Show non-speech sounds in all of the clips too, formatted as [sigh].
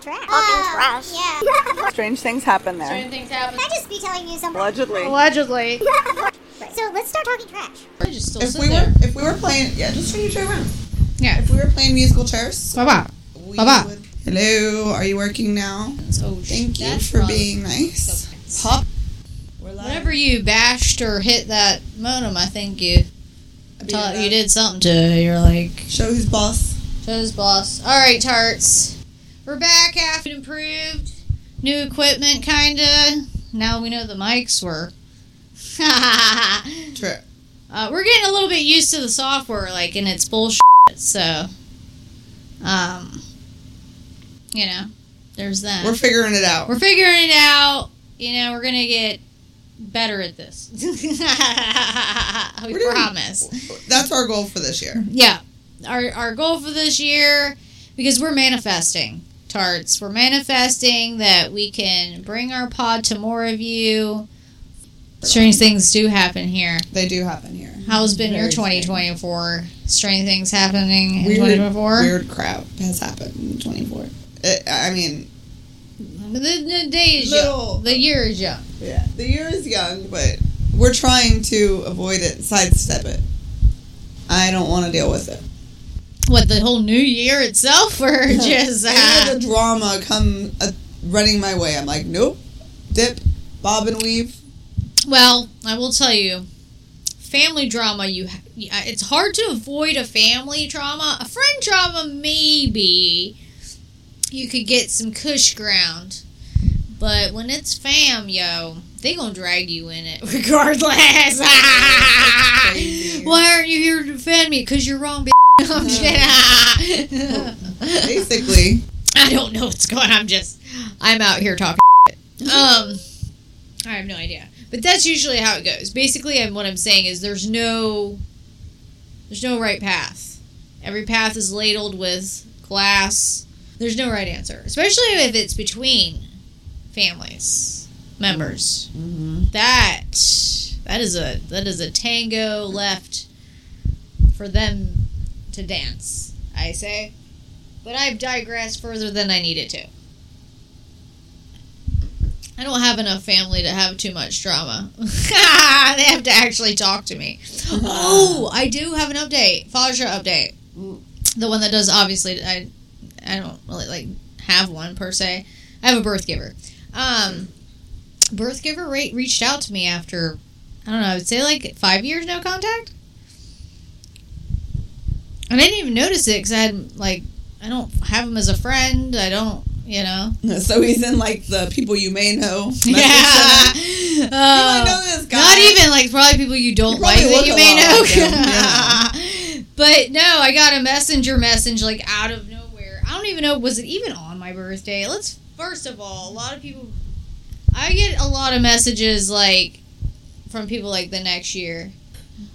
talking trash. Talking trash. Yeah. [laughs] Strange things happen there. Certain things happen. Can I just be telling you something? Allegedly. Allegedly. [laughs] So let's start talking trash. Just still If we there. were if we were playing yeah, just turn your chair around. Yeah. If we were playing musical chairs, Bye bye. we Bye-bye. would Hello, are you working now? So Thank you for probably- being nice. So- Pop. We're. Whenever you bashed or hit that modem, I think you taught, you did something to it. You're like, Show who's boss. shows boss. All right, tarts. We're back after improved. New equipment, kinda. Now we know the mics were. [laughs] True. Uh, we're getting a little bit used to the software, like, and it's bullshit. So, um, you know, there's that. We're figuring it out. We're figuring it out. You know, we're gonna get better at this. [laughs] we We're doing- promise. That's our goal for this year. Yeah, our our goal for this year, because we're manifesting tarts. We're manifesting that we can bring our pod to more of you. Strange things do happen here. They do happen here. How's been your 2024? Strange things happening in Weird, 2024. weird crap has happened in 24. It, I mean, The, the day is Little- young. The year is young. yeah, the year is young, but we're trying to avoid it, sidestep it. I don't want to deal with it. What the whole new year itself, or [laughs] just uh, the drama come uh, running my way. I'm like, nope, dip, bob and weave. Well, I will tell you, family drama. You, ha- it's hard to avoid a family drama. A friend drama, maybe you could get some cush ground, but when it's fam, yo, they gonna drag you in it [laughs] regardless. Why aren't you here to defend me? Cause you're wrong. bitch. [laughs] I'm just kidding. [laughs] Basically, I don't know what's going on. I'm just, I'm out here talking. um, I have no idea. But that's usually how it goes. Basically, I'm, what I'm saying is there's no, there's no right path. Every path is ladled with glass. There's no right answer, especially if it's between families, members. That that is a that is a tango left for them to dance. I say. But I've digressed further than I needed to. I don't have enough family to have too much drama. [laughs] they have to actually talk to me. Oh, I do have an update. Show update. The one that does obviously I I don't really like have one per se. I have a birth giver. Um birth giver re- reached out to me after I don't know, I would say like 5 years no contact. And I didn't even notice it cuz I had like I don't have him as a friend. I don't, you know. [laughs] so he's in like the people you may know. [laughs] Yeah. Uh, [laughs] know this guy. Not even like probably people you don't You like that you may know. like but no, I got a messenger message like out of nowhere. I don't even know was it even on my birthday. Let's first of all, a lot of people I get a lot of messages like from people like the next year.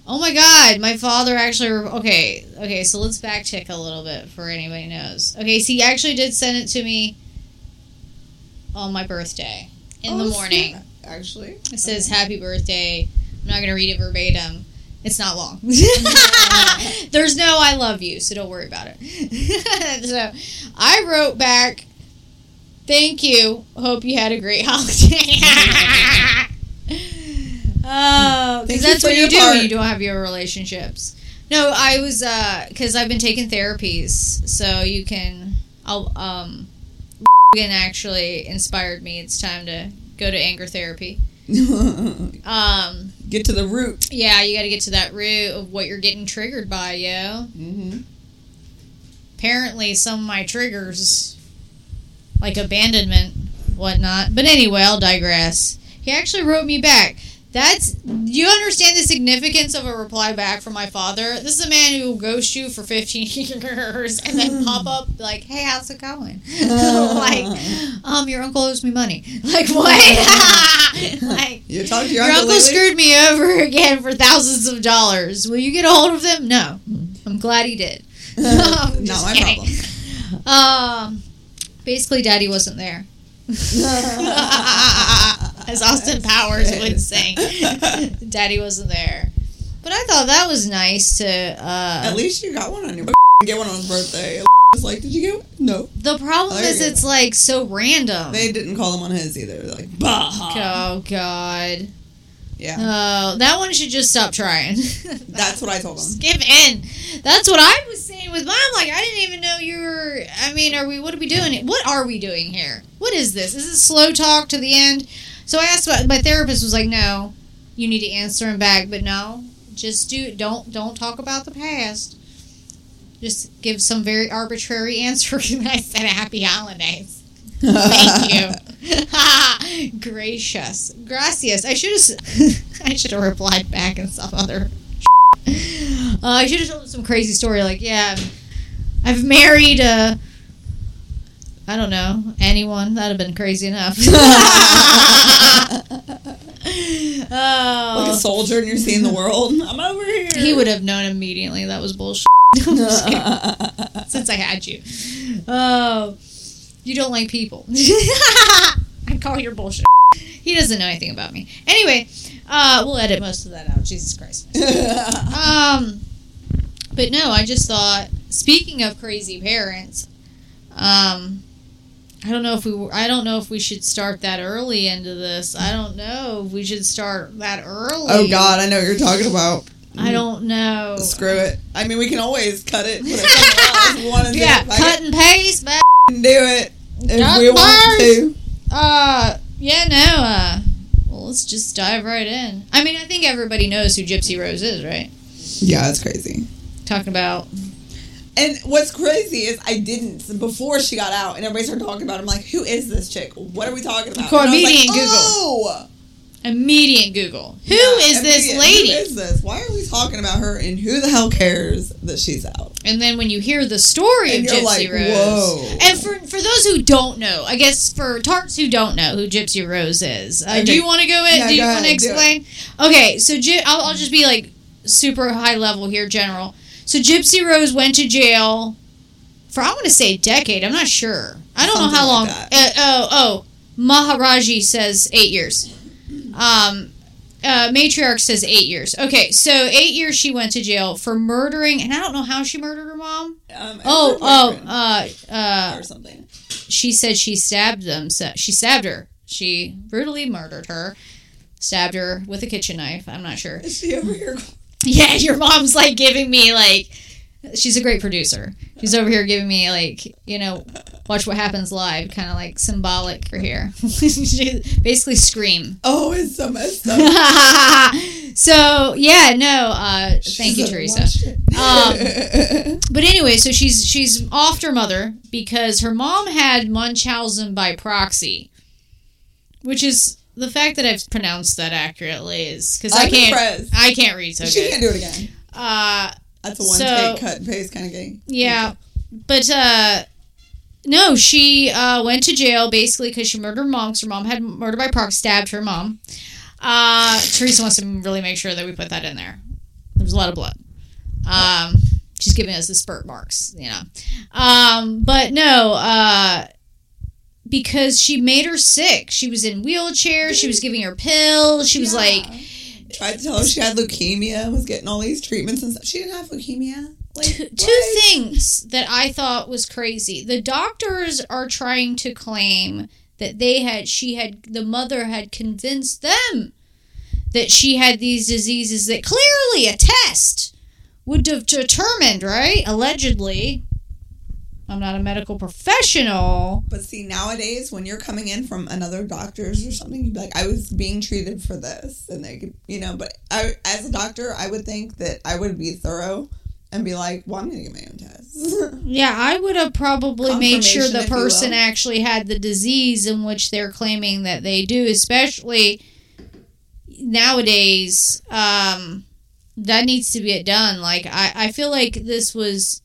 Oh my god, my father actually okay, okay, so let's backtick a little bit for anybody knows. Okay, so he actually did send it to me on my birthday in Oh, the morning. Actually, It says happy birthday. I'm not going to read it verbatim. It's not long. [laughs] [laughs] There's no I love you, so don't worry about it. [laughs] so I wrote back, thank you. Hope you had a great holiday. Oh, because that's what you do part. when you don't have your relationships. No, I was because I've been taking therapies, so you can. I'll um, [laughs] actually inspired me. It's time to go to anger therapy. [laughs] Um, get to the root. yeah, you got to get to that root of what you're getting triggered by, yo. Mm-hmm. Apparently, some of my triggers, like abandonment, whatnot. But anyway, I'll digress. He actually wrote me back. That's do you understand the significance of a reply back from my father? This is a man who will ghost you for 15 [laughs] years and then pop [laughs] up like, "Hey, how's it going?" [laughs] like, um, your uncle owes me money. Like what? like You talked to your, your uncle, uncle screwed me over again for thousands of dollars. Will you get a hold of them? No. I'm glad he did. Not my kidding. problem. Um, basically, Daddy wasn't there. As Austin Powers would sing, [laughs] Daddy wasn't there. But I thought that was nice to. Uh, At least you got one on your. [laughs] Get one on his birthday. was like, "Did you get one? no?" The problem Oh, is it's like so random. They didn't call him on his either. They're like, "Bah." oh God. Yeah, Oh, that one should just stop trying. [laughs] that's what I told him. Give in. That's what I was saying with mom. Like I didn't even know you were. I mean, are we? What are we doing? What are we doing here? What is this? Is this slow talk to the end? So I asked. My, my therapist was like, "No, you need to answer him back, but no, just do. Don't don't talk about the past. Just give some very arbitrary [laughs] answer." and I said, "Happy holidays." Thank you. [laughs] Gracious. Gracias. I should have [laughs] I should have replied back in some other uh, I should have told him some crazy story like, yeah, I've married uh I don't know, anyone. That'd have been crazy enough. [laughs] like oh. a soldier, and you're seeing the world. [laughs] I'm over here. He would have known immediately that was bullshit. [laughs] I'm just kidding. Since I had you. Oh, you don't like people. I call your bullshit. He doesn't know anything about me. Anyway, uh, we'll edit most of that out. Jesus Christ. Um, but no, I just thought. Speaking of crazy parents, um, I don't know if we. I don't know if we should start that early into this. I don't know if we should start that early. oh God, I know what you're talking about. I don't know. Screw it. I mean, we can always cut it. It else. We want to Yeah, cut and paste, but do it if Cut we and want to. uh, yeah, no, uh, well, let's just dive right in. I mean, I think everybody knows who Gypsy Rose is, right? Yeah, that's crazy. Talking about And what's crazy is I didn't before she got out, and everybody started talking about. it, I'm like, who is this chick? What are we talking about? And immediate like, Google. Oh, immediate Google. Who Yeah, is this lady? Who is this? Why are we talking about her? And who the hell cares that she's out? And then when you hear the story And of you're Gypsy like, Rose, whoa. and for for those who don't know, I guess for tarts who don't know who Gypsy Rose is, uh, do you want to go in? Yeah, do you want to ahead, do it. explain? Okay, so I'll just be like super high level here, general. So Gypsy Rose went to jail for I want to say a decade. I'm not sure. I don't know how long. Something uh, oh, oh, Maharaji says eight years. Um, uh, matriarch says eight years. Okay, so eight years she went to jail for murdering, and I don't know how she murdered her mom. Um, Oh, oh, uh, uh, or something. she said she stabbed them. So she stabbed her. She brutally murdered her. Stabbed her with a kitchen knife. I'm not sure. Is she over here? [laughs] Yeah, your mom's like giving me like. She's a great producer. She's over here giving me like you know, watch what happens live, kind of like symbolic for here. [laughs] she basically scream. Oh, it's so messed up. [laughs] so yeah, no. Uh, thank you, Teresa. Um, But anyway, so she's she's off her mother because her mom had Munchausen by proxy, which is the fact that I've pronounced that accurately is because I can't impressed. I can't read so she good. can't do it again. Uh, That's a one So- take cut and paste kind of game. yeah, but uh, no, she uh, went to jail basically because she murdered her mom. 'cause her mom had murder by proxy, stabbed her mom. Uh, Teresa wants to really make sure that we put that in there. There's a lot of blood. Um, she's giving us the spurt marks, you know. Um, but no, uh, because she made her sick. She was in wheelchair. She was giving her pills. She was Yeah. like, tried to tell her she had leukemia, was getting all these treatments and stuff. She didn't have leukemia. Like two, two things that I thought was crazy. The doctors are trying to claim that they had she had the mother had convinced them that she had these diseases that clearly a test would have determined, right? Allegedly. I'm not a medical professional. But see, nowadays, when you're coming in from another doctor's or something, you'd be like, I was being treated for this. And they could, you know, but I, as a doctor, I would think that I would be thorough and be like, well, I'm going to get my own test. [laughs] Yeah, I would have probably made sure the person actually had the disease in which they're claiming that they do, especially nowadays. Um, that needs to be done. Like I, I feel like this was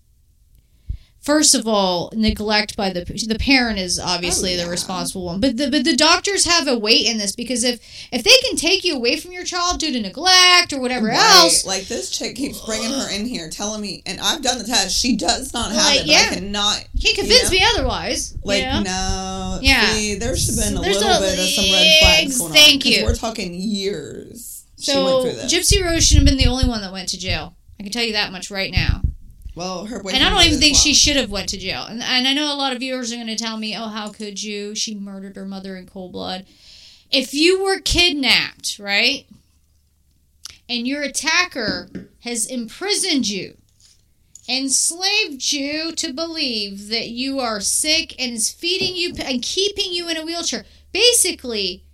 first of all neglect by the the parent is obviously Oh, the responsible one, but the but the doctors have a weight in this because if if they can take you away from your child due to neglect or whatever Right. else, Like this chick keeps bringing her in here, telling me, and I've done the test. She does not have Like, it. Yeah. I cannot. you can't convince you me otherwise. you Like know? no, Yeah. See, there should have been a There's little a- bit of some red flags going on. Thank 'cause you. We're talking years. she So went through this. Gypsy Rose shouldn't have been the only one that went to jail. I can tell you that much right now. Well, her boyfriend. and I don't even think she should have went to jail. And, and I know a lot of viewers are going to tell me, "Oh, how could you? She murdered her mother in cold blood." If you were kidnapped, right, and your attacker has imprisoned you, enslaved you to believe that you are sick, and is feeding you and keeping you in a wheelchair, basically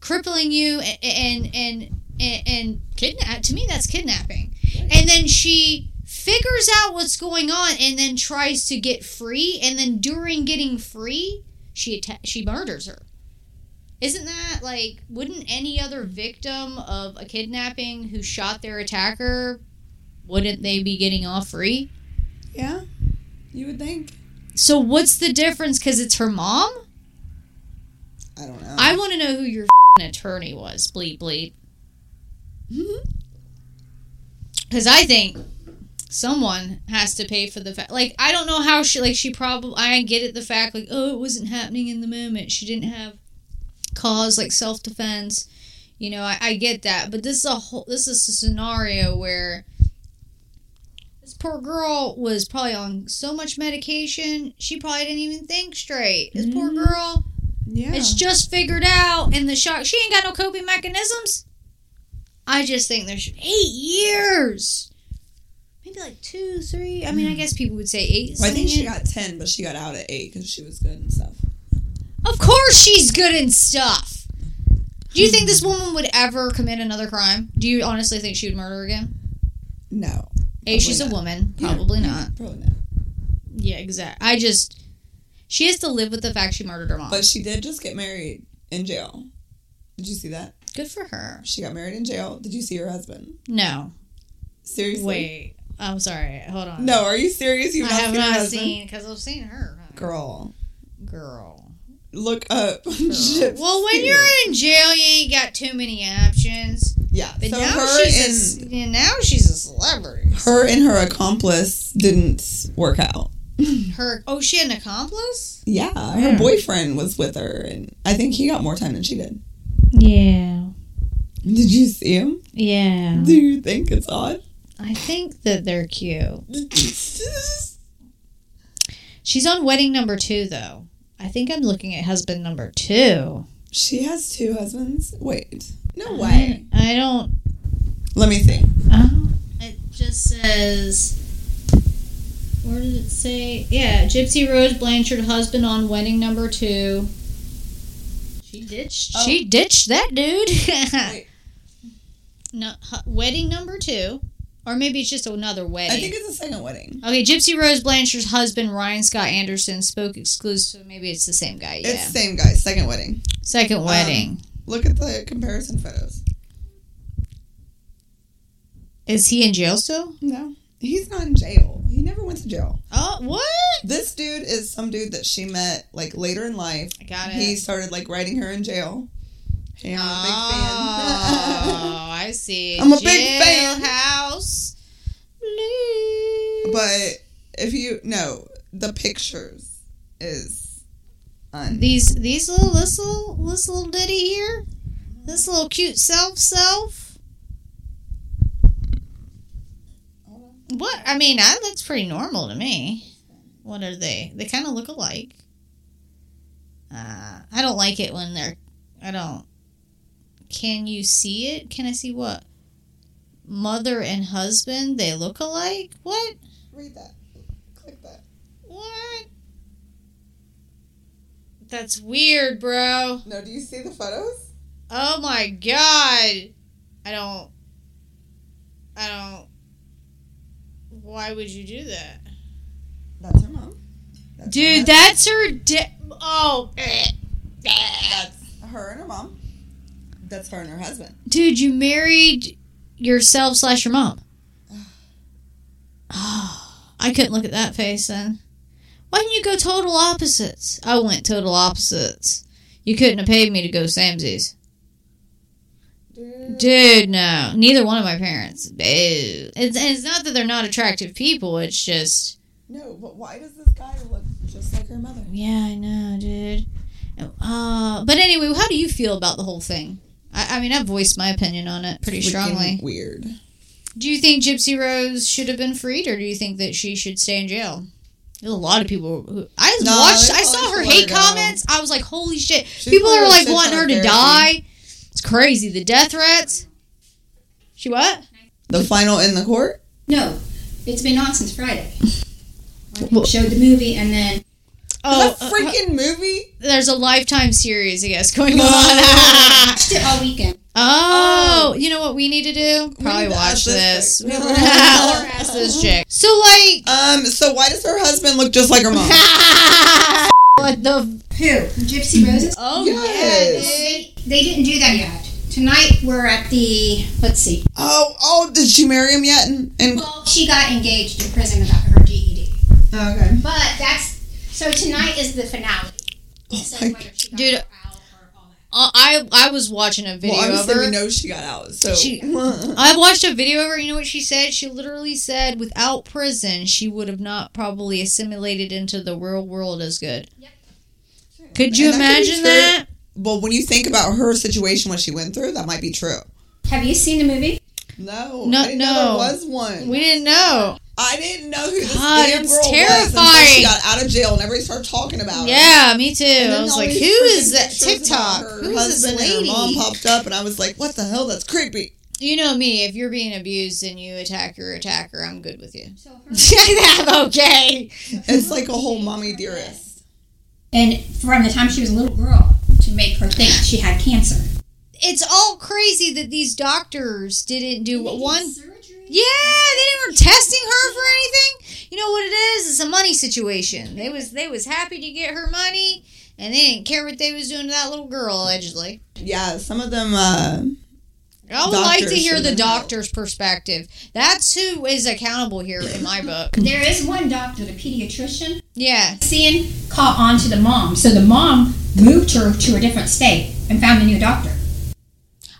crippling you and and and and, and kidnap. To me, that's kidnapping. And then she figures out what's going on and then tries to get free and then during getting free she atta- she murders her. Isn't that like wouldn't any other victim of a kidnapping who shot their attacker wouldn't they be getting off free? Yeah, you would think. so what's the difference? Because it's her mom? I don't know. i want to know who your attorney was. Bleep bleep. Mm-hmm. Because i think someone has to pay for the fact like i don't know how she like she probably i get it the fact like oh it wasn't happening in the moment she didn't have cause like self-defense you know i, I get that but this is a whole this is a scenario where this poor girl was probably on so much medication she probably didn't even think straight this poor Mhm. girl yeah. it's just figured out in the shock. She ain't got no coping mechanisms. I just think there's eight years. Maybe like two, three. I mean, I guess people would say eight. Well, I think she got ten, but she got out at eight because she was good and stuff. Of course, she's good and stuff. Do you think this hmm. woman would ever commit another crime? Do you honestly think she would murder again? No, A, she's a woman. Probably yeah, not. Probably not. Yeah, exactly. I just. She has to live with the fact she murdered her mom. But she did just get married in jail. Did you see that? Good for her. She got married in jail. Did you see her husband? No. Seriously? Wait. I'm sorry. Hold on. No, are you serious? You've I have seen her not husband? seen because I've seen her. Girl, Girl. look up. [laughs] Girl. Well, when you're in jail, you ain't got too many options. yeah, But so now her she's and a, now she's a celebrity. her and her accomplice didn't work out. [laughs] Her oh, she had an accomplice. Yeah, her Yeah. boyfriend was with her, and I think he got more time than she did. Yeah, Did you see him? yeah. Do you think it's odd? I think that they're cute. She's on wedding number two, though. I think I'm looking at husband number two. she has two husbands. Wait, no way. I, I don't. Let me see. Oh, uh-huh. it just says. Where did it say? Yeah, Gypsy Rose Blanchard, husband on wedding number two. She ditched. Oh. She ditched that dude. [laughs] Wait, no, hu- wedding number two, or maybe it's just another wedding. I think it's a second wedding. okay, Gypsy Rose Blanchard's husband Ryan Scott Anderson spoke exclusive. So maybe it's the same guy. Yeah, It's the same guy. Second wedding. second um, wedding. Look at the comparison photos. Is he in jail still? No, he's not in jail. He never went to jail. Oh, what? This dude is some dude that she met like later in life. I got it. He started like writing her in jail. Hey, I'm a big fan. Oh, I see. [laughs] I'm a big fan. Fan. But if you no, the pictures is un. these these little this little this little ditty here, this little cute self self. What I mean, that looks pretty normal to me. What are they? They kind of look alike. Uh, I don't like it when they're. I don't. Can you see it? Can I see what? Mother and husband, they look alike? What? Read that. Click that. What? That's weird, bro. No, do you see the photos? Oh my god. I don't. I don't. Why would you do that? That's her mom. That's Dude, her, that's her di- Oh. that's her and her mom. That's her and her husband. Dude, you married yourself slash your mom. Oh, [sighs] I couldn't look at that face then. Why didn't you go total opposites? I went total opposites. You couldn't have paid me to go Samsies. Dude. Dude, no. Neither one of my parents. It's, it's not that they're not attractive people. It's just, No, but why does this guy look just like her mother? yeah, I know, dude. Uh, but anyway, how do you feel about the whole thing? I, I mean, I've voiced my opinion on it pretty Freaking strongly. Weird. Do you think Gypsy Rose should have been freed, or do you think that she should stay in jail? There's a lot of people who I No, watched. I saw her hate her comments. I was like, "Holy shit!" She's people are like wanting her of to die. It's crazy. The death threats. She what? The final in the court? No, it's been on since Friday. [laughs] Well- Showed the movie and then Oh, that uh, freaking movie? there's a Lifetime series, I guess, going on. [laughs] watched it all weekend. oh, you know what we need to do? Probably watch this this. chick. or ask this chick. So like, Um, so why does her husband look just like her mom? [laughs] what the? Who? Gypsy Roses? Oh Yes. yeah, dude. They didn't do that yet. Tonight we're at the let's see. oh, oh, did she marry him yet? And, and Well, she got engaged in prison about her GED. okay. But that's so tonight is the finale. It oh says my whether she got Dude. out or all that. I I was watching a video Well, of obviously her. we know she got out. So She- [laughs] I watched a video of her. You know what she said? She literally said, without prison, she would have not probably assimilated into the real world as good. Yep. Could you And that could imagine true. that? well, when you think about her situation, what she went through, that might be true. Have you seen the movie? No, No, I didn't know no. there was one. We didn't know. I didn't know who this God, damn it's girl was until terrifying. she got out of jail and everybody started talking about her. Yeah, me too. And then I was like, these who freaking is that TikTok? Her Who is this husband lady? and her mom popped up, and I was like, "What the hell? That's creepy." You know me. If you're being abused and you attack your attacker, I'm good with you. So [laughs] her I'm okay. It's like a whole mommy dearest. and from the time she was a little girl to make her think she had cancer. It's all crazy that these doctors didn't do one surgery. Yeah, they weren't testing her for anything. You know what it is? It's a money situation. They was they was happy to get her money, and they didn't care what they was doing to that little girl allegedly. Yeah, some of them. uh I would like to hear the know. doctor's perspective. That's who is accountable here in my book. [coughs] There is one doctor, the pediatrician, Yeah, seeing caught on to the mom. So the mom moved her to a different state and found a new doctor.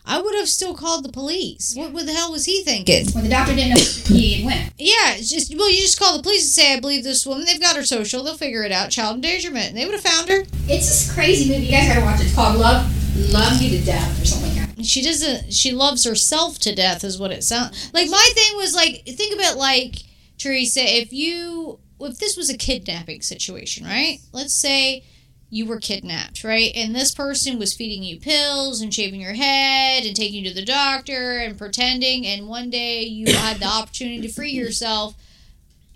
I would have still called the police. What, what the hell was he thinking? Well, the doctor didn't know he had went. Yeah, it's just well, you just call the police and say, "I believe this woman." They've got her social. They'll figure it out. Child endangerment. And they would have found her. It's this crazy movie. You guys gotta watch it. It's called Love, Love You to Death or something like that. she doesn't she loves herself to death is what it sounds like my thing was like think about like teresa if you if this was a kidnapping situation right let's say you were kidnapped right and this person was feeding you pills and shaving your head and taking you to the doctor and pretending and one day you [coughs] had the opportunity to free yourself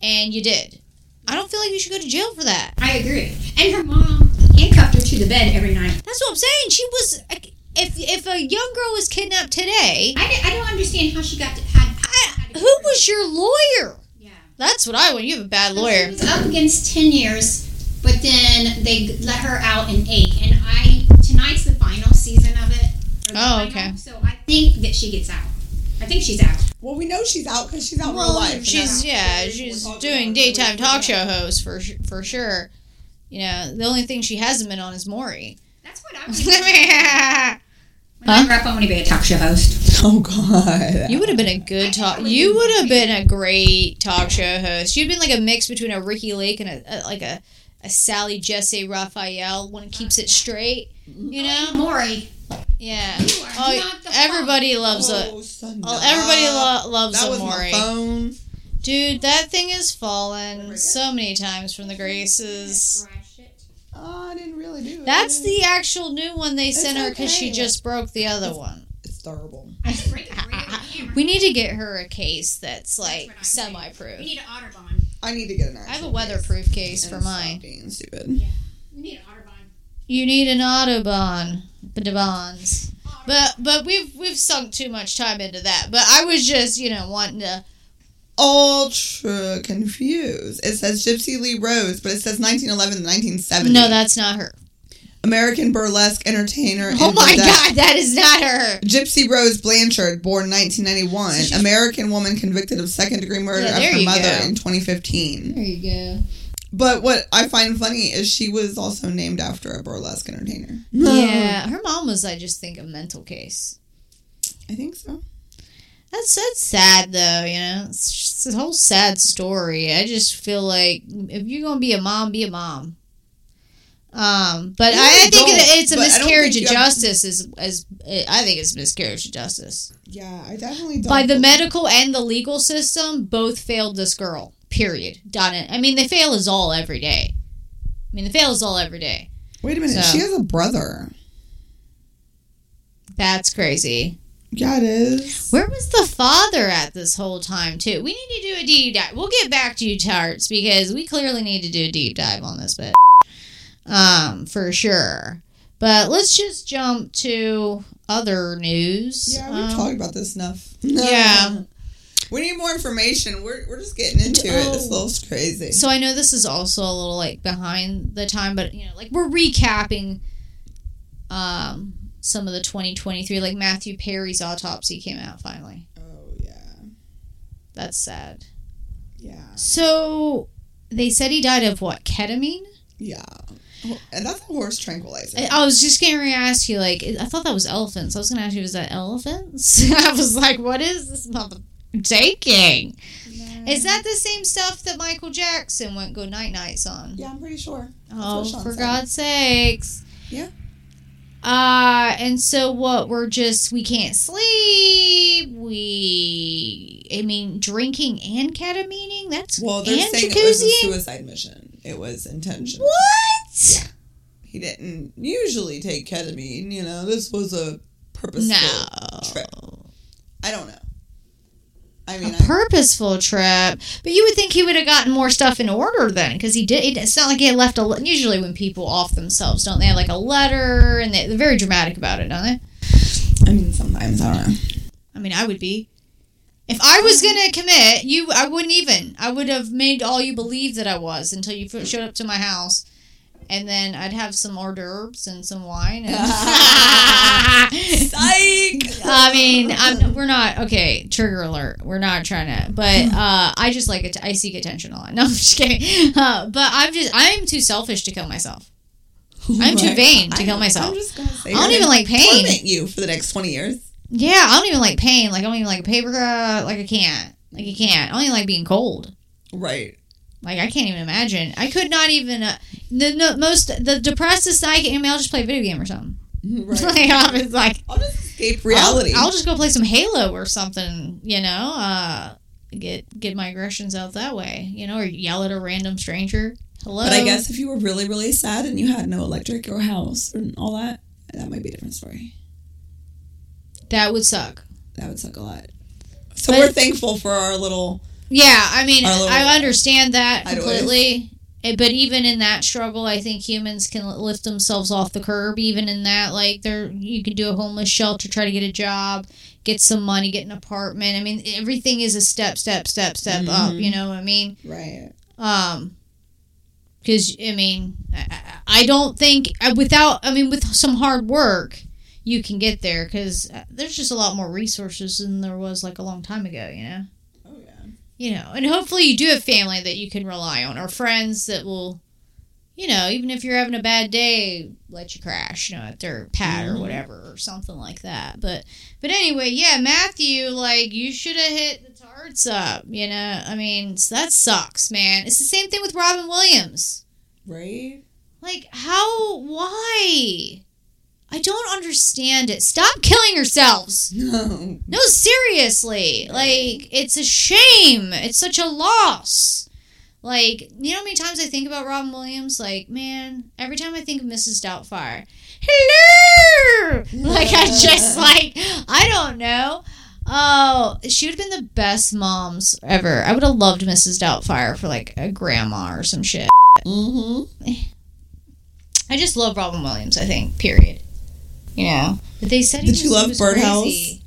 and you did i don't feel like you should go to jail for that I agree. And her mom handcuffed her to the bed every night. that's what i'm saying she was if if a young girl was kidnapped today I, I don't understand how she got to had. Had to who was your lawyer Yeah. That's what I want. You have a bad lawyer. up against ten years, but then they let her out in eight. And I tonight's the final season of it. Oh, final, okay. So I think that she gets out. I think she's out. Well, we know she's out because she's out in real Well, life. she's that's- yeah, she's doing daytime talk show host for for sure. You know, the only thing she hasn't been on is Maury. That's what [laughs] I'm. was. When I Huh? grew up, I want to be a talk show host. Oh God. You would have been a good talk. You would have been a great talk show host. You'd been like a mix between a Ricki Lake and a, a like a, a Sally Jessy Raphael. One keeps it straight. You know? Maury, Yeah. You are Oh, not the everybody loves a. Oh, son, Oh, everybody lo- loves That a was Maury. my phone. Dude, that thing has fallen so many times from the graces. Trash it. Oh, I didn't really do it. That's the actual new one they It's sent her because she just broke the other one. It's terrible. I just break it. Break it with a hammer. We need to get her a case that's like what I'm saying. semi-proof. We need an Otterbond. I need to get an. I have a weatherproof case case for mine. Being stupid. We need an Otterbond. You need an Autobahn, the bonds. But but we've we've sunk too much time into that. But I was just you know wanting to. Ultra confused. It says Gypsy Lee Rose, but it says 1911 to 1970. No, that's not her. American burlesque entertainer. Oh and my vedette. god, that is not her. Gypsy Rose Blanchard, born 1991, So American woman convicted of second degree murder Yeah, of her mother go. in 2015. There you go. But what I find funny is she was also named after a burlesque entertainer. Yeah, her mom was, I just think, a mental case. I think so. That's that's sad though, you know. It's just a whole sad story. I just feel like if you're gonna be a mom, be a mom. Um, but Yeah, I, I think it, it's a but I don't miscarriage of justice. Is as I think it's a miscarriage of justice Yeah, I definitely don't. by the medical and the legal system. Both failed this girl. Period. Done it. I mean, they fail us all every day. I mean, they fail us all every day. Wait a minute. So- She has a brother. That's crazy. Yeah, it is. Where was the father at this whole time too? We need to do a deep dive. We'll get back to you, Tarts, because we clearly need to do a deep dive on this bit. Um, for sure. But let's just jump to other news. Yeah, we've Um, talked about this enough. Yeah. [laughs] we need more information. We're, we're just getting into it. This Oh. little crazy. So I know this is also a little like behind the time, but you know, like we're recapping um some of the 2023 like Matthew Perry's autopsy came out finally. oh, yeah. That's sad. Yeah. So they said he died of what? Ketamine? Yeah. And that's a horse tranquilizer. I, was just to ask you like I thought that was elephants. I was going to ask you was that elephants? [laughs] I was like what is this mother taking? Is that the same stuff that Michael Jackson went go night nights on? Yeah, I'm pretty sure. Oh, for said. God's sakes. Yeah. Uh, and so what? We're just, we can't sleep. We, I mean, drinking and ketamining? That's, Well, they're and saying it was a suicide mission. It was intentional. What? He didn't usually take ketamine. You know, this was a purposeful No. trip. I don't know. I mean, A I, purposeful trip, but you would think he would have gotten more stuff in order then, because he did. It's not like he had left a. Usually, when people off themselves, don't they have like a letter, and they, they're very dramatic about it, don't they? I mean, sometimes I don't know. I mean, I would be. If I was gonna commit, you, I wouldn't even. I would have made all you believe that I was until you showed up to my house, and then I'd have some hors d'oeuvres and some wine. And [laughs] Psych. [laughs] I mean, I'm, we're not okay. Trigger alert. We're not trying to, but [laughs] uh, I just like it. I seek attention a lot. No, I'm just kidding. Uh, but I'm just, I'm too selfish to kill myself. I'm too vain to kill myself. I'm just gonna say I don't even like pain. Torment you for the next twenty years. Yeah, I don't even like pain. Like I don't even like paper cut. Like I can't. Like I can't. I don't even like being cold. Right. Like I can't even imagine. I could not even. Uh, the no, most the depressed I can. I mean, I'll just play a video game or something. Right. [laughs] like I was like, I'll just escape reality. I'll, I'll just go play some Halo or something. You know, uh, get get my aggressions out that way. You know, or yell at a random stranger. Hello. but I guess if you were really, really sad and you had no electric or house and all that, that might be a different story. that would suck. That would suck a lot. So But- we're thankful for our little. Yeah, I mean, I understand that completely. Eh, But even in that struggle, I think humans can lift themselves off the curb. Even in that, like, there you can do a homeless shelter, try to get a job, get some money, get an apartment. I mean, everything is a step, step, step, step up. Mhm. You know what I mean? Right. Um, because I mean, I, I- don't think uh, without, I mean, with some hard work, you can get there. Because there's just a lot more resources than there was like a long time ago. You know. You know, and hopefully you do have family that you can rely on or friends that will, you know, even if you're having a bad day, let you crash, you know, at their pad or Mhm. whatever or something like that. But, but anyway, yeah, Matthew, like you should have hit the tarts up, you know. I mean, that sucks, man. It's the same thing with Robin Williams. Right. Like, how? Why? I don't understand it. Stop killing yourselves. [laughs] No. No, seriously. Like, it's a shame. It's such a loss. Like, you know how many times I think about Robin Williams? Like, man, every time I think of Mrs. Doubtfire, hello! Like, I [laughs] just, like, I don't know. Oh, she would have been the best moms ever. I would have loved Mrs. Doubtfire for, like, a grandma or some shit. Mm-hmm. I just love Robin Williams, I think, period. You know? But they said he Did you love Birdhouse? crazy.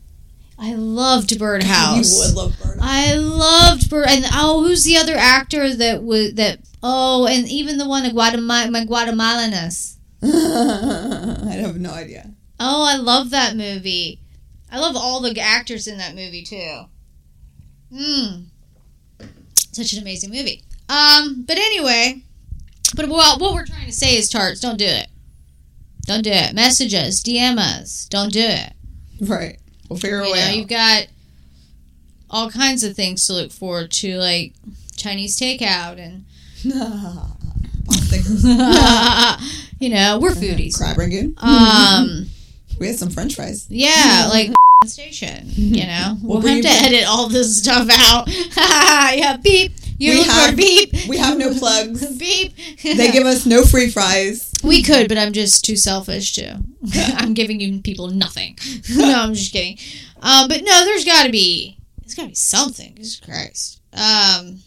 I loved Birdhouse. You would love Bird. I loved Bird, and oh, who's the other actor that was that? Oh, and even the one, in Guatemala, my Guatemalanus. [laughs] I have no idea. Oh, I love that movie. I love all the actors in that movie too. Hmm, such an amazing movie. Um, but anyway, but well, what we're trying to say is, tarts, don't do it. Don't do it. Message us, DM us. Don't do it. Right. We'll figure a You way know, out. you've got all kinds of things to look forward to, like Chinese takeout and. [laughs] [laughs] You know, we're foodies. Crab rangoon. Um, [laughs] We had some French fries. yeah, like station. You know, we'll, We'll have to edit all this stuff out. yeah, beep. You We have- beep. we have no plugs. beep. They give us no free fries. We could, but I'm just too selfish to. [laughs] I'm giving you people nothing. [laughs] no, I'm just kidding. Um, but no, there's got to be. There's got to be something. Jesus Christ. Um,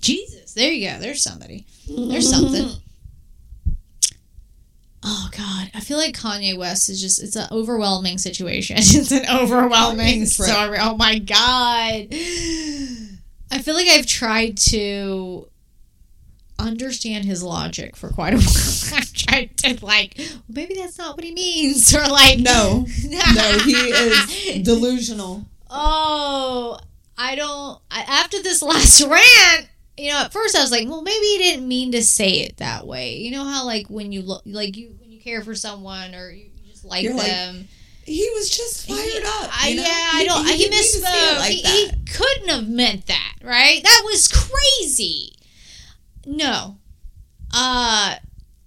Jesus. There you go. There's somebody. There's something. [laughs] Oh God, I feel like Kanye West is just. It's an overwhelming situation. It's an overwhelming story. Oh my God. I feel like I've tried to understand his logic for quite a [laughs] while. I've tried to like, well, maybe that's not what he means, [laughs] or like, No, [laughs] no, he is delusional. oh, I don't. I, after this last rant, you know, at first I was like, well, maybe he didn't mean to say it that way. You know how like when you look, like you when you care for someone or you, just like You're like, them. He was just fired He- up. I, you know? yeah, I don't. He, He, didn't mean to say it misspoke. like he, he couldn't have meant that, right? That was crazy. No, uh,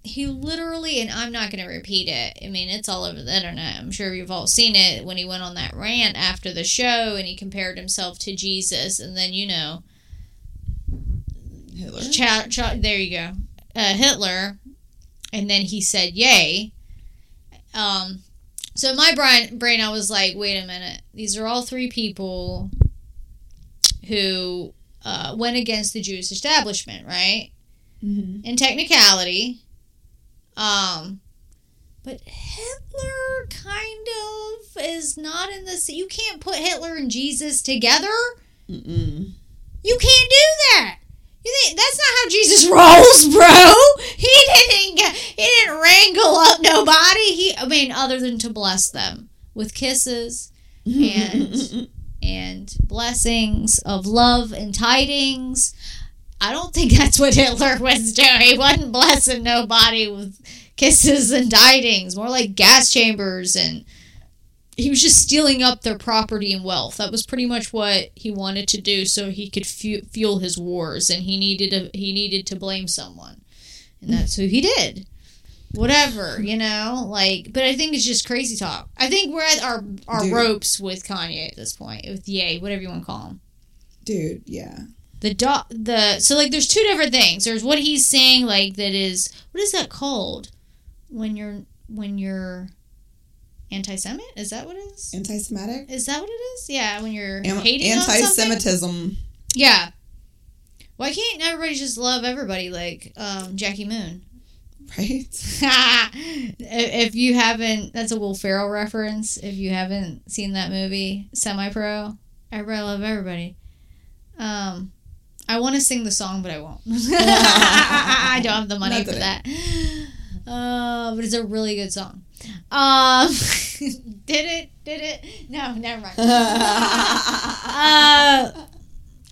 he literally, and I'm not going to repeat it. I mean, it's all over the internet. I'm sure you've all seen it when he went on that rant after the show and he compared himself to Jesus, and then you know, Hitler. there you go, uh, Hitler, and then he said, "Yay." Um, so in my brain, brain, I was like, "Wait a minute, these are all three people who uh, went against the Jewish establishment, right?" Mhm. In technicality, um, but Hitler kind of is not in this. You can't put Hitler and Jesus together. Mm-mm. You can't do that. You think that's not how Jesus [laughs] rolls, bro? He didn't. get- He didn't wrangle up nobody. He, I mean, other than to bless them with kisses [laughs] and and blessings of love and tidings. I don't think that's what Hitler was doing. He wasn't blessing nobody with kisses and tidings. More like gas chambers and he was just stealing up their property and wealth. That was pretty much what he wanted to do, so he could fu- fuel his wars. And he needed a, he needed to blame someone, and that's who he did. Whatever, you know, like. But I think it's just crazy talk. I think we're at our our Dude. ropes with Kanye at this point, with Yay, whatever you want to call him. Dude, yeah. The do- the so like there's two different things. There's what he's saying like that is what is that called when you're when you're anti-Semite? Is that what it is? Anti-Semitic. Is that what it is? Yeah, when you're Am- hating. Anti-Semitism. Yeah. Why can't everybody just love everybody like um, Jackie Moon? Right? [laughs] if you haven't, that's a Will Ferrell reference. If you haven't seen that movie, Semi Pro, everybody love everybody. Um, I want to sing the song, but I won't. [laughs] I don't have the money Not for today. that. Uh, but it's a really good song. Um, [laughs] did it? Did it? No, never mind. Uh,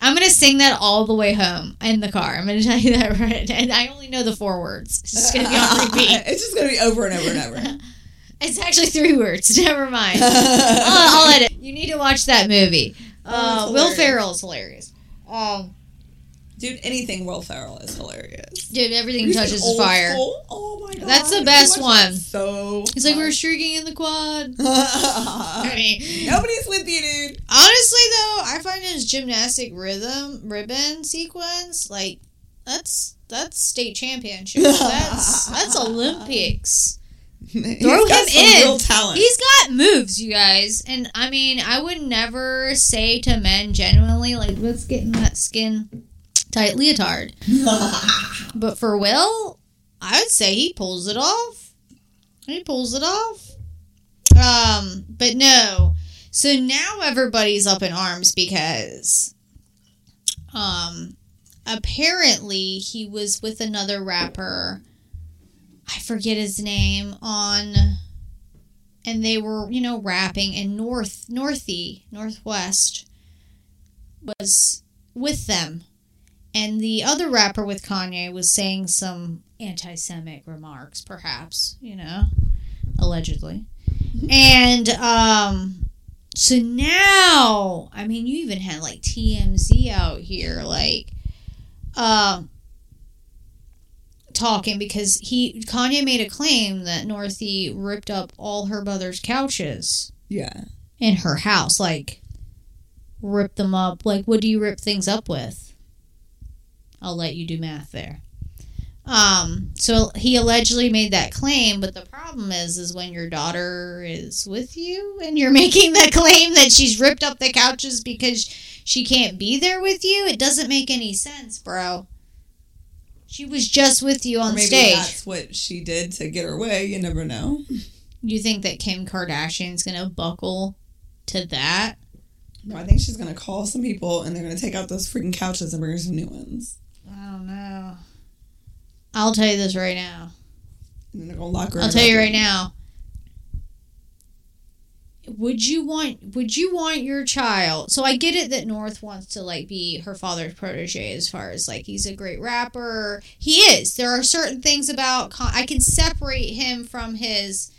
I'm gonna sing that all the way home in the car. I'm gonna [laughs] tell you that right, and I only know the four words. It's just gonna be on [laughs] repeat. it's just gonna be over and over and over. [laughs] It's actually three words. Never mind. I'll, I'll edit. You need to watch that movie. Uh, Oh, Will hilarious. Ferrell is hilarious. Um, Dude, anything Will Ferrell is hilarious. dude, everything He's touches fire. soul. Oh my god. That's the best one. So He's like, we're streaking in the quad. [laughs] I mean, Nobody's with you, dude. honestly, though, I find his gymnastic rhythm ribbon sequence like that's that's state championship. [laughs] That's that's Olympics. He's Throw got him some in. Real talent. He's got moves, you guys. And I mean, I would never say to men genuinely, like, let's get in that skin tight leotard. [laughs] But for Will, I would say he pulls it off. He pulls it off. Um, but no. So now everybody's up in arms because um apparently he was with another rapper. I forget his name on and they were, you know, rapping and North Northy, North West was with them. And the other rapper with Kanye was saying some anti Semitic remarks, perhaps, you know, allegedly. And um so now, I mean, you even had like TMZ out here, like, um, talking because he Kanye made a claim that Northie ripped up all her mother's couches Yeah. in her house, like rip them up. Like, what do you rip things up with? I'll let you do math there. Um, so he allegedly made that claim, but the problem is, is when your daughter is with you and you're [laughs] making the claim that she's ripped up the couches because she can't be there with you, it doesn't make any sense, bro. She was just with you on maybe stage. that's what she did to get her way. You never know. You think that Kim Kardashian's gonna buckle to that? No, I think she's gonna call some people and they're gonna take out those freaking couches and bring her some new ones. I don't know. I'll tell you this right now. And then they're gonna lock her. in I'll tell you right now. Would you want would you want your child so I get it that North wants to like be her father's protege as far as like he's a great rapper. He is. There are certain things about Con- I can separate him from his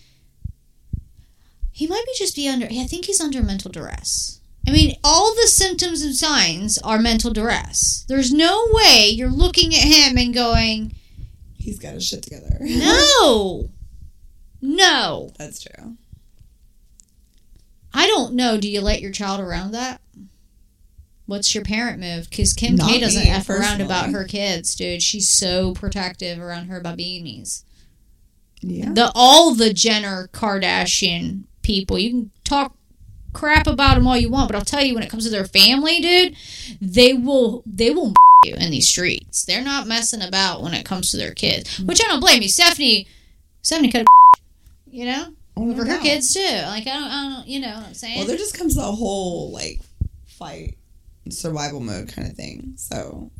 He might be just be under I think he's under mental duress. I mean, all the symptoms and signs are mental duress. There's no way you're looking at him and going, He's got his shit together. "No." [laughs] No. That's true. I don't know. Do you let your child around that? What's your parent move? Because Kim Not K doesn't me, f around about her kids, dude. She's so protective around her babies. Yeah. The all the Jenner Kardashian people, you can talk crap about them all you want, but I'll tell you, when it comes to their family, dude, they will they will you in these streets. They're not messing about when it comes to their kids, mm. which I don't blame you. Stephanie, Stephanie could have, you know, Oh, no her kids too. Like I don't, I don't, you know what I'm saying? Well, there just comes the whole like fight, survival mode kind of thing. So,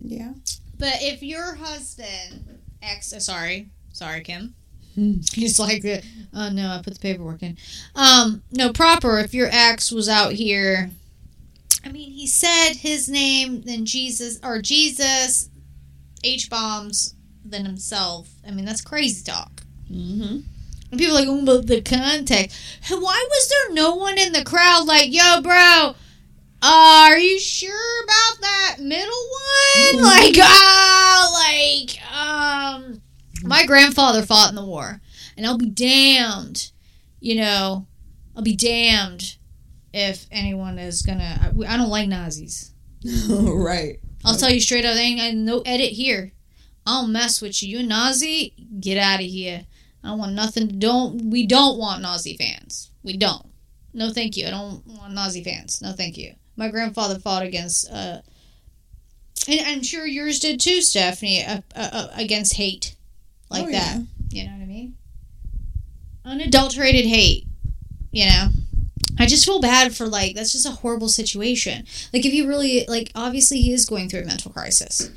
yeah. But if your husband, ex, sorry, sorry, Kim. [laughs] He's like, oh no, I put the paperwork in. Um, no, proper. If your ex was out here, I mean, he said his name, then Jesus, or Jesus, H bombs, then himself. I mean, that's crazy talk. Mm-hmm. And people are like, oh, but the context. Why was there no one in the crowd like, yo, bro, uh, are you sure about that middle one? [laughs] Like, ah, like, um, my grandfather fought in the war, and I'll be damned, you know, I'll be damned if anyone is gonna. I, I don't like Nazis. [laughs] right. I'll tell you straight up, ain't got no edit here. I don't mess with you. You Nazi? Get out of here. I don't want nothing. Don't we don't want Nazi fans. We don't. No, thank you. I don't want Nazi fans. No, thank you. My grandfather fought against, uh, and I'm sure yours did too, Stephanie, uh, uh, uh, against hate like Oh, that. yeah. You know what I mean? Unadulterated hate. You know? I just feel bad for like that's just a horrible situation. Like if you really like obviously he is going through a mental crisis.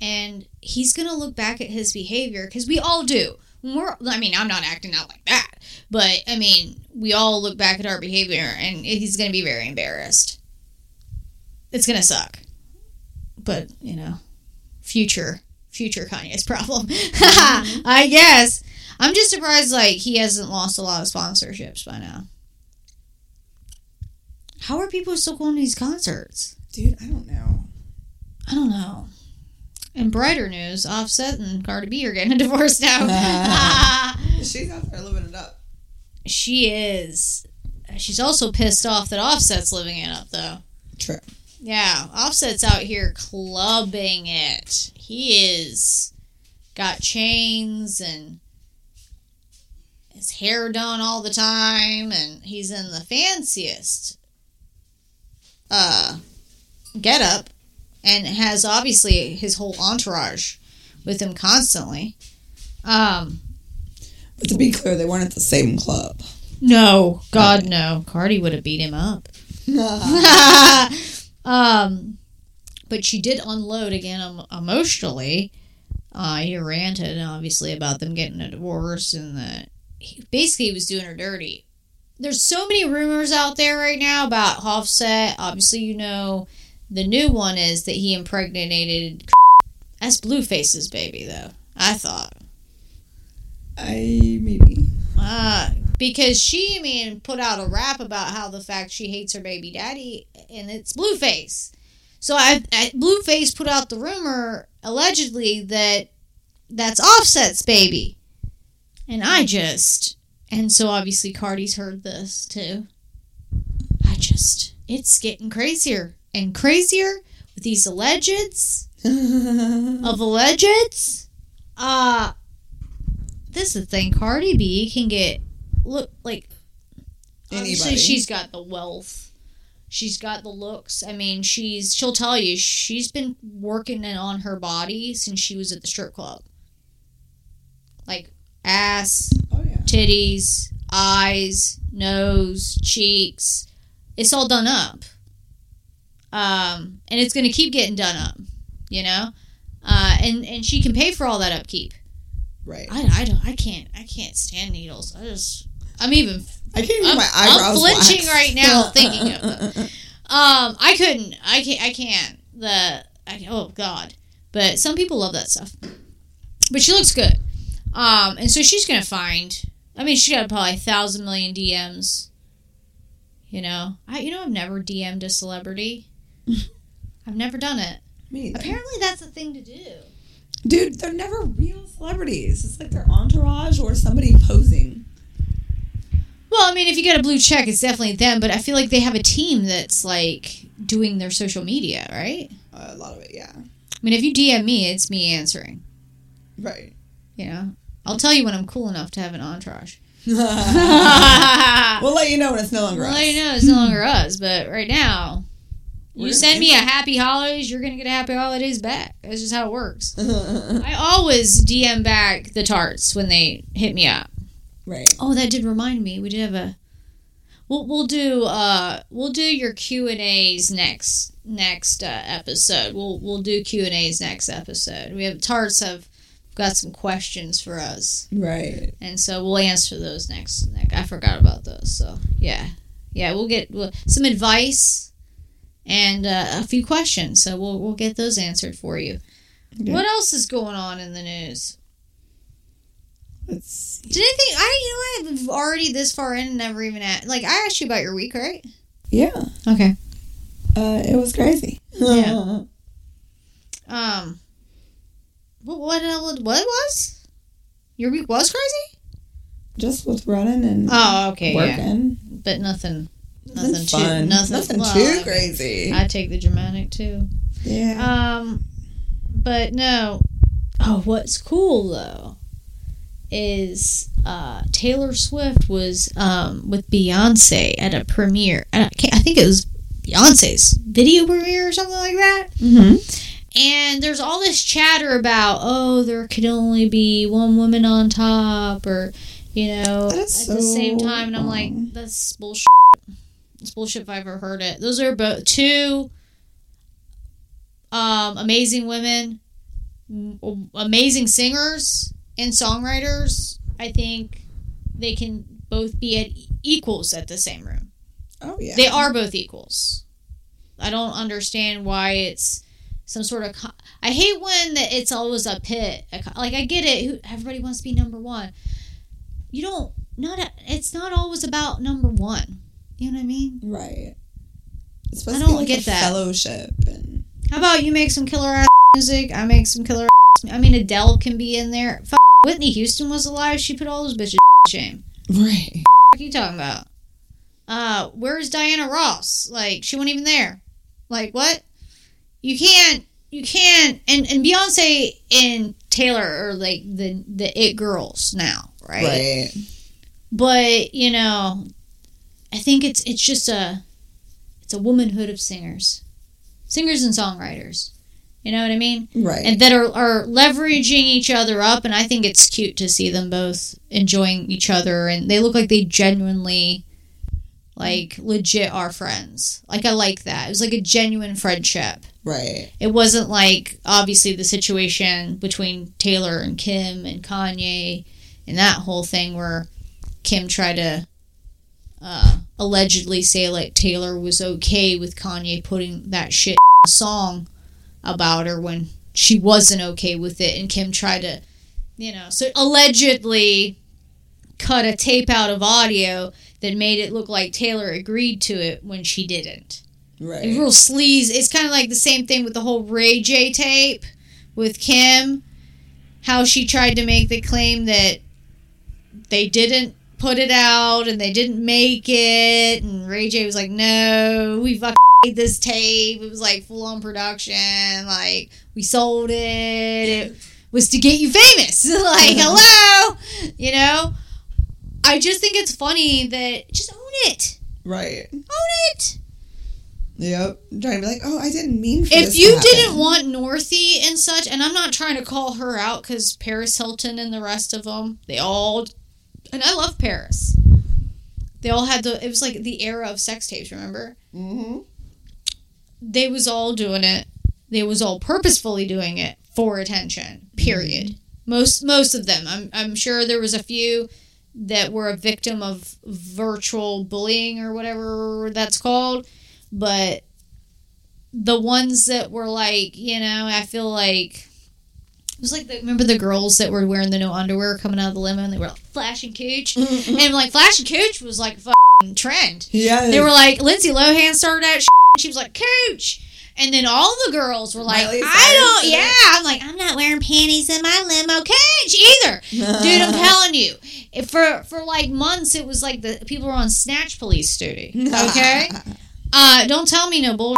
And he's going to look back at his behavior cuz we all do. When we're I mean, I'm not acting out like that. But I mean, we all look back at our behavior and he's going to be very embarrassed. It's going to suck. But, you know, future future Kanye's problem. Mm-hmm. [laughs] I guess. I'm just surprised like he hasn't lost a lot of sponsorships by now. How are people still going to these concerts? Dude, I don't know. I don't know. In brighter news, Offset and Cardi B are getting a divorce now. [laughs] [laughs] She's out there living it up. she is. She's also pissed off that Offset's living it up, though. True. Yeah, Offset's out here clubbing it. He is got chains and his hair done all the time, and he's in the fanciest uh get up and has obviously his whole entourage with him constantly. Um But to be clear, they weren't at the same club. no, God no. Cardi would have beat him up. [laughs] [laughs] [laughs] um, but she did unload again emotionally. Uh, he ranted obviously about them getting a divorce and that he basically he was doing her dirty. There's so many rumors out there right now about Offset. Obviously, you know the new one is that he impregnated. [laughs] That's Blueface's baby, though. I thought. I maybe. Uh, because she, I mean, put out a rap about how the fact she hates her baby daddy, and it's Blueface. So I, I Blueface put out the rumor allegedly that that's Offset's baby, and I just and so obviously Cardi's heard this too. I just it's getting crazier and crazier with these allegeds [laughs] of allegeds. Uh this is the thing. Cardi B can get look like obviously she's got the wealth. She's got the looks. I mean, she's she'll tell you she's been working on her body since she was at the strip club. Like ass, oh yeah. titties, eyes, nose, cheeks. It's all done up. Um, and it's going to keep getting done up, you know? Uh, and, and she can pay for all that upkeep. Right. I, I don't, I can't, I can't stand needles. I just, I'm even, I can't even I'm, my eyebrows. I'm flinching right now [laughs] thinking of them. Um, I couldn't, I can't, I can't. The, I, oh God. But some people love that stuff. But she looks good. Um, and so she's gonna find. I mean, she got probably a thousand million DMs. You know, I you know I've never DM'd a celebrity. [laughs] I've never done it. Me either. Apparently, that's a thing to do. Dude, they're never real celebrities. It's like their entourage or somebody posing. Well, I mean, if you get a blue check, it's definitely them. But I feel like they have a team that's like doing their social media, right? Uh, a lot of it, yeah. I mean, if you DM me, it's me answering. Right. You know, I'll tell you when I'm cool enough to have an entourage. [laughs] [laughs] we'll let you know when it's no longer we'll us. you know, it's no longer us. But right now, you send me a happy holidays, you're gonna get a happy holidays back. That's just how it works. [laughs] I always DM back the tarts when they hit me up. Right. Oh, that did remind me. We did have a. We'll we'll do uh we'll do your Q and A's next next uh, episode. We'll we'll do Q and A's next episode. We have tarts have got some questions for us, Right. and so we'll answer those next. next I forgot about those, so yeah, yeah. We'll get we'll, some advice and uh, a few questions, so we'll we'll get those answered for you. Okay. What else is going on in the news? Let's see. Did anything? I you know I've already this far in and never even at like I asked you about your week, right? Yeah. Okay. Uh, it was crazy. Yeah. [laughs] Um. What what what what was? Your week was crazy. Just with running and Oh, okay, yeah, but nothing. Nothing, Nothing too- fun. nothing- Nothing, well, too I- crazy. I take the dramatic too. yeah. Um, but no. Oh, what's cool though is uh, Taylor Swift was um, with Beyonce at a premiere. I, I think it was Beyonce's video premiere or something like that. mm-hmm. And there's all this chatter about, oh, there can only be one woman on top, or you know, at the same time. And I'm like, that's bullshit. It's bullshit if I ever heard it. Those are both two um, amazing women, amazing singers and songwriters. I think they can both be at equals at the same room. Oh yeah. They are both equals. I don't understand why it's some sort of. Co- I hate when that it's always a pit. Like I get it. Who, everybody wants to be number one. You don't. Not. A, it's not always about number one. You know what I mean? Right. It's supposed I to be don't like get a that. fellowship and How about you make some killer ass music? I make some killer. ass I mean, Adele can be in there. F- Whitney Houston was alive. She put all those bitches to shame. right. What are you talking about? Uh, where's Diana Ross? Like, she wasn't even there. Like, what? You can't, you can't, and, and Beyonce and Taylor are like the, the it girls now, right? Right. But, you know, I think it's, it's just a, it's a womanhood of singers. Singers and songwriters. You know what I mean? Right. and that are, are leveraging each other up and i think it's cute to see them both enjoying each other and they look like they genuinely like legit are friends like i like that it was like a genuine friendship right. it wasn't like obviously the situation between taylor and kim and kanye and that whole thing where kim tried to uh, allegedly say like taylor was okay with kanye putting that shit song about her when she wasn't okay with it and Kim tried to you know so allegedly cut a tape out of audio that made it look like Taylor agreed to it when she didn't Right. Real sleaze. It's kind of like the same thing with the whole Ray J tape with Kim. How she tried to make the claim that they didn't put it out and they didn't make it, and Ray J was like, "No, we fucking made this tape. It was like full on production. Like we sold it. It was to get you famous. [laughs] like hello, you know." I just think it's funny that just own it. Right. Own it. Yep. trying to be like, oh, I didn't mean for if you didn't want Northy and such, and I'm not trying to call her out because Paris Hilton and the rest of them, they all, and I love Paris. They all had the. It was like the era of sex tapes. Remember? hmm They was all doing it. They was all purposefully doing it for attention. Period. Mm-hmm. Most most of them. I'm I'm sure there was a few that were a victim of virtual bullying or whatever that's called, but the ones that were like, you know, I feel like it was like the, remember the girls that were wearing the no underwear coming out of the limo and they were like flashing cooch mm-hmm, mm-hmm. and like flashing cooch was like a fucking trend. Yeah. They were like Lindsay Lohan started that. She was like cooch. And then all the girls were like, Miley I don't, yeah. it. I'm like, I'm not wearing panties in my limo cooch either. Dude, I'm [laughs] telling you. If for for like months, it was like the people were on snatch police duty. Okay, [laughs] uh, don't tell me no bullshit.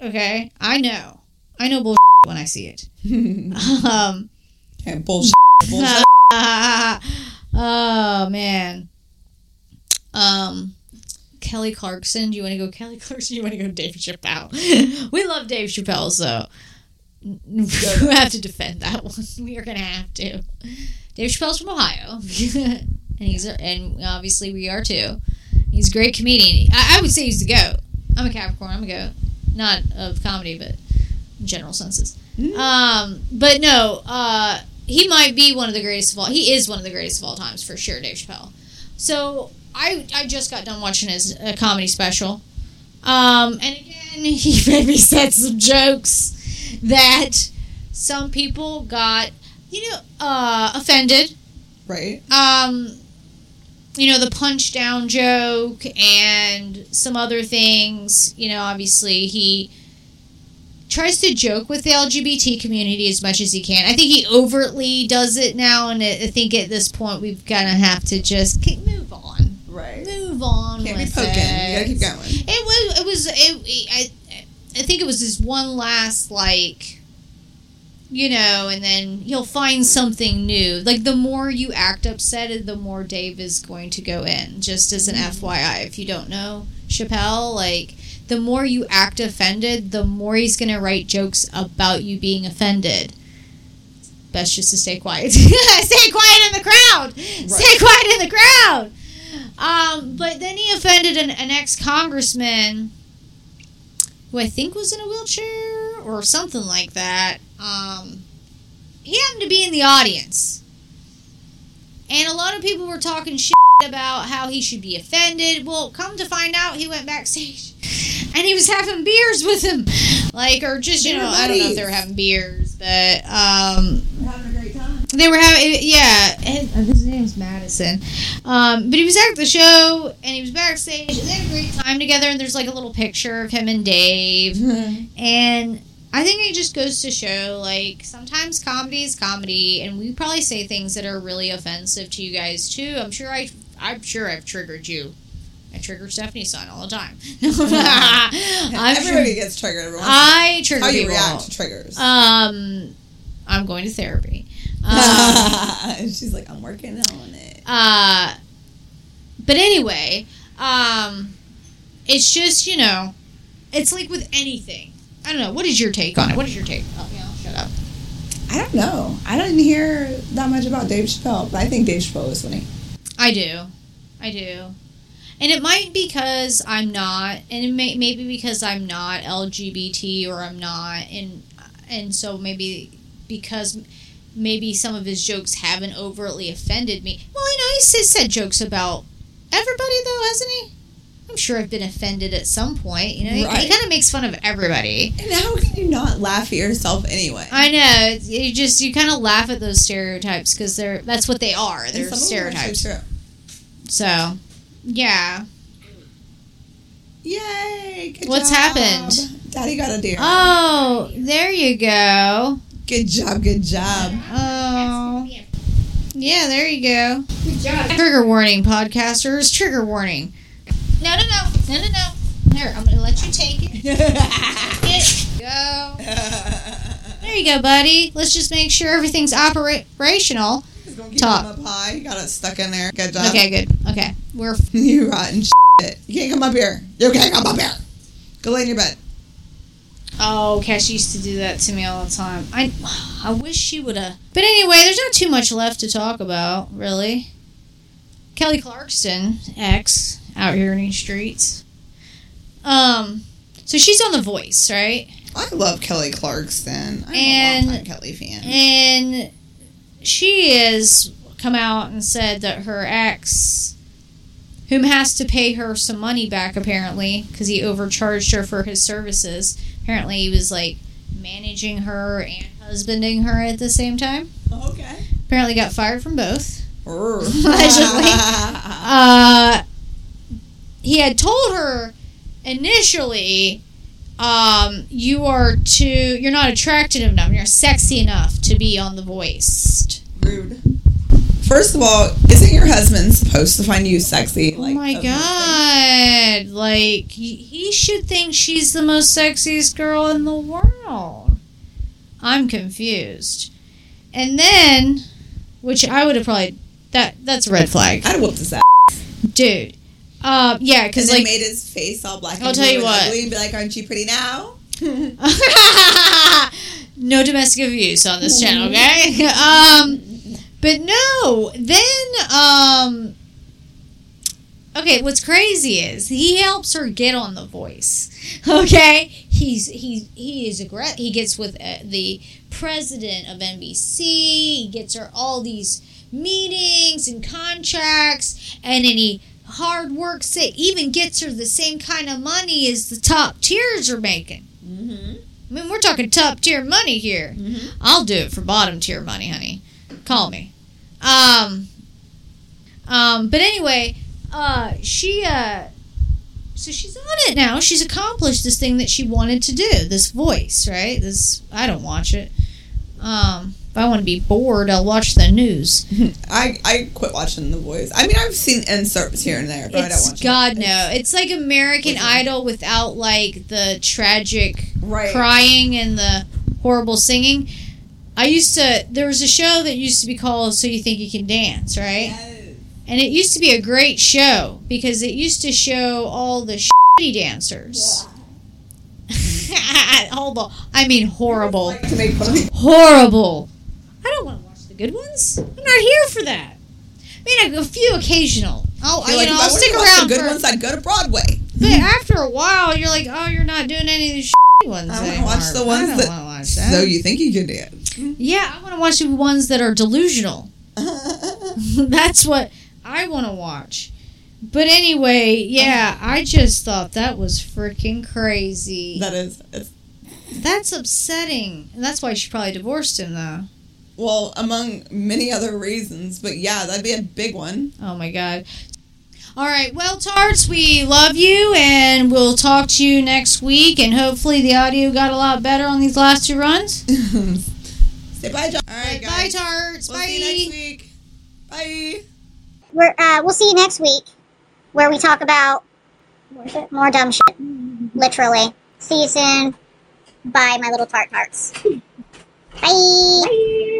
Okay, I know, I know bullshit when I see it. [laughs] Um, okay, bullshit. bullshit. oh man. Um, Kelly Clarkson. Do you want to go Kelly Clarkson? Do you want to go Dave Chappelle? [laughs] we love Dave Chappelle, so [laughs] we have to defend that [laughs] one. We are gonna have to. Dave Chappelle's from Ohio, and he's and obviously we are too. He's a great comedian. I, I would say he's the goat. I'm a Capricorn. I'm a goat, not of comedy, but in general senses. Um, but no, uh, he might be one of the greatest of all. He is one of the greatest of all times for sure, Dave Chappelle. So I I just got done watching his uh, comedy special, um, and again [laughs] he maybe said some jokes that some people got you know uh, offended. Right. Um, you know the punch down joke and some other things. You know, obviously he tries to joke with the LGBT community as much as he can. I think he overtly does it now, and I think at this point we've gonna have to just move on, Right. move on. Can't be with poking. it. You gotta keep going. It was. It was. It, I. I think it was this one last like. You know, and then he'll find something new. Like the more you act upset, the more Dave is going to go in. Just as an mm-hmm. FYI, if you don't know Chappelle, like the more you act offended, the more he's going to write jokes about you being offended. Best just to stay quiet. [laughs] stay quiet in the crowd. Stay quiet in the crowd. Um, but then he offended an, an ex congressman who I think was in a wheelchair or something like that. Um, he happened to be in the audience. And a lot of people were talking shit about how he should be offended. Well, come to find out, he went backstage [laughs] and he was having beers with him. Like, or just, you know, I don't know if they were having beers, but, um, We're having a great time. They were having, yeah. His name's Madison, um, but he was at the show and he was backstage. And they had a great time together. And there's like a little picture of him and Dave. And I think it just goes to show, like, sometimes comedy is comedy, and we probably say things that are really offensive to you guys too. I'm sure I, I'm sure I've triggered you. I trigger Stephanie's son all the time. [laughs] I'm Everybody gets triggered every once. I trigger How you people. react to triggers. Um, I'm going to therapy. Um, [laughs] She's like, I'm working on it. Uh, but anyway, um, it's just you know, it's like with anything. I don't know. What is your take on it? What is your take? Oh, yeah, shut up. I don't know. I didn't hear that much about Dave Chappelle, but I think Dave Chappelle is funny. I do, I do, and it might because I'm not, and it may maybe because I'm not LGBT or I'm not, and and so maybe because maybe some of his jokes haven't overtly offended me. Well, you know, he's he's said jokes about everybody though, hasn't he? I'm sure I've been offended at some point. You know, he, he kind of makes fun of everybody. And how can you not laugh at yourself anyway? I know. it's- You just you kind of laugh at those stereotypes because they're that's what they are. They're some of them are stereotypes. true. So, yeah. Yay! Good What's job. happened? Daddy got a deer. Oh, there you go. Good job. Good job. Oh, yeah, there you go. Good job. Trigger warning, podcasters. Trigger warning. No, no, no, no, no, no. Here, I'm gonna let you take it. [laughs] It go. There you go, buddy. Let's just make sure everything's operational. Top. up high. You got it stuck in there. Good job. Okay, good. Okay, we're [laughs] You rotten shit. You can't come up here. You can't come up here. Go lay in your bed. Oh, Cash used to do that to me all the time. I, I wish she would have. But anyway, there's not too much left to talk about, really. Kelly Clarkson, ex, out here in these streets. Um, so she's on The Voice, right? I love Kelly Clarkson. I'm And- a longtime Kelly fan. And she has come out and said that her ex, whom has to pay her some money back apparently because he overcharged her for his services. Apparently, he was like managing her and husbanding her at the same time. okay. Apparently, got fired from both. [laughs] Allegedly. [laughs] Uh, he had told her initially, um, "You are too. You're not attractive enough. You're sexy enough to be on The Voice." Rude. First of all, isn't your husband supposed to find you sexy? oh my god! Like he, should think she's the most sexiest girl in the world. I'm confused. And then, which I would have probably that that's a red flag? I'd whoop his ass. dude. Uh, yeah, Because like made his face all black. I'll and tell you what. ugly and be like, "Aren't you pretty now?" [laughs] no domestic abuse on this channel, okay? [laughs] Um, but no, then um, okay. What's crazy is he helps her get on the voice. [laughs] Okay, he's he's he is a aggressive. He gets with uh, the president of NBC. He gets her all these meetings and contracts, and then he hard works it. Even gets her the same kind of money as the top tiers are making. Mm-hmm. I mean, we're talking top tier money here. Mhm. I'll do it for bottom tier money, honey. Call me. Um. Um. But anyway, uh, she uh, so she's on it now. She's accomplished this thing that she wanted to do. This voice, right? This I don't watch it. Um. If I want to be bored, I'll watch the news. [laughs] I I quit watching The Voice. I mean, I've seen inserts here and there, but I don't It's watch. God it. no. It's like American Idol without like the tragic Right. crying and the horrible singing. I used to there was a show that used to be called So You Think You Can Dance, right? Yes. And it used to be a great show because it used to show all the shitty dancers. Hold [laughs] on. I mean horrible. Like to make fun. Horrible. I don't want to watch the good ones. I'm not here for that. I mean, a, a few occasional. I'll, I, like, know, I'll stick around the good for. ones. I'd go to Broadway. But after a while, you're like, oh, you're not doing any of the shitty ones I wanna watch the ones that- watch that. So you think you can dance? [laughs] yeah, I want to watch the ones that are delusional. [laughs] That's what I want to watch. But anyway, yeah, I just thought that was freaking crazy. that is. That's upsetting. And that's why she probably divorced him, though. well, among many other reasons, but yeah, that'd be a big one. Oh my god. All right, well, Tarts, we love you, and we'll talk to you next week. And hopefully, the audio got a lot better on these last two runs. [laughs] Say bye, John. All right, bye, guys. Tarts. We'll bye. see you next week. Bye. We're, uh, we'll see you next week where we talk about more dumb shit. Literally. See you soon. Bye, my little tart tarts. [laughs] Bye.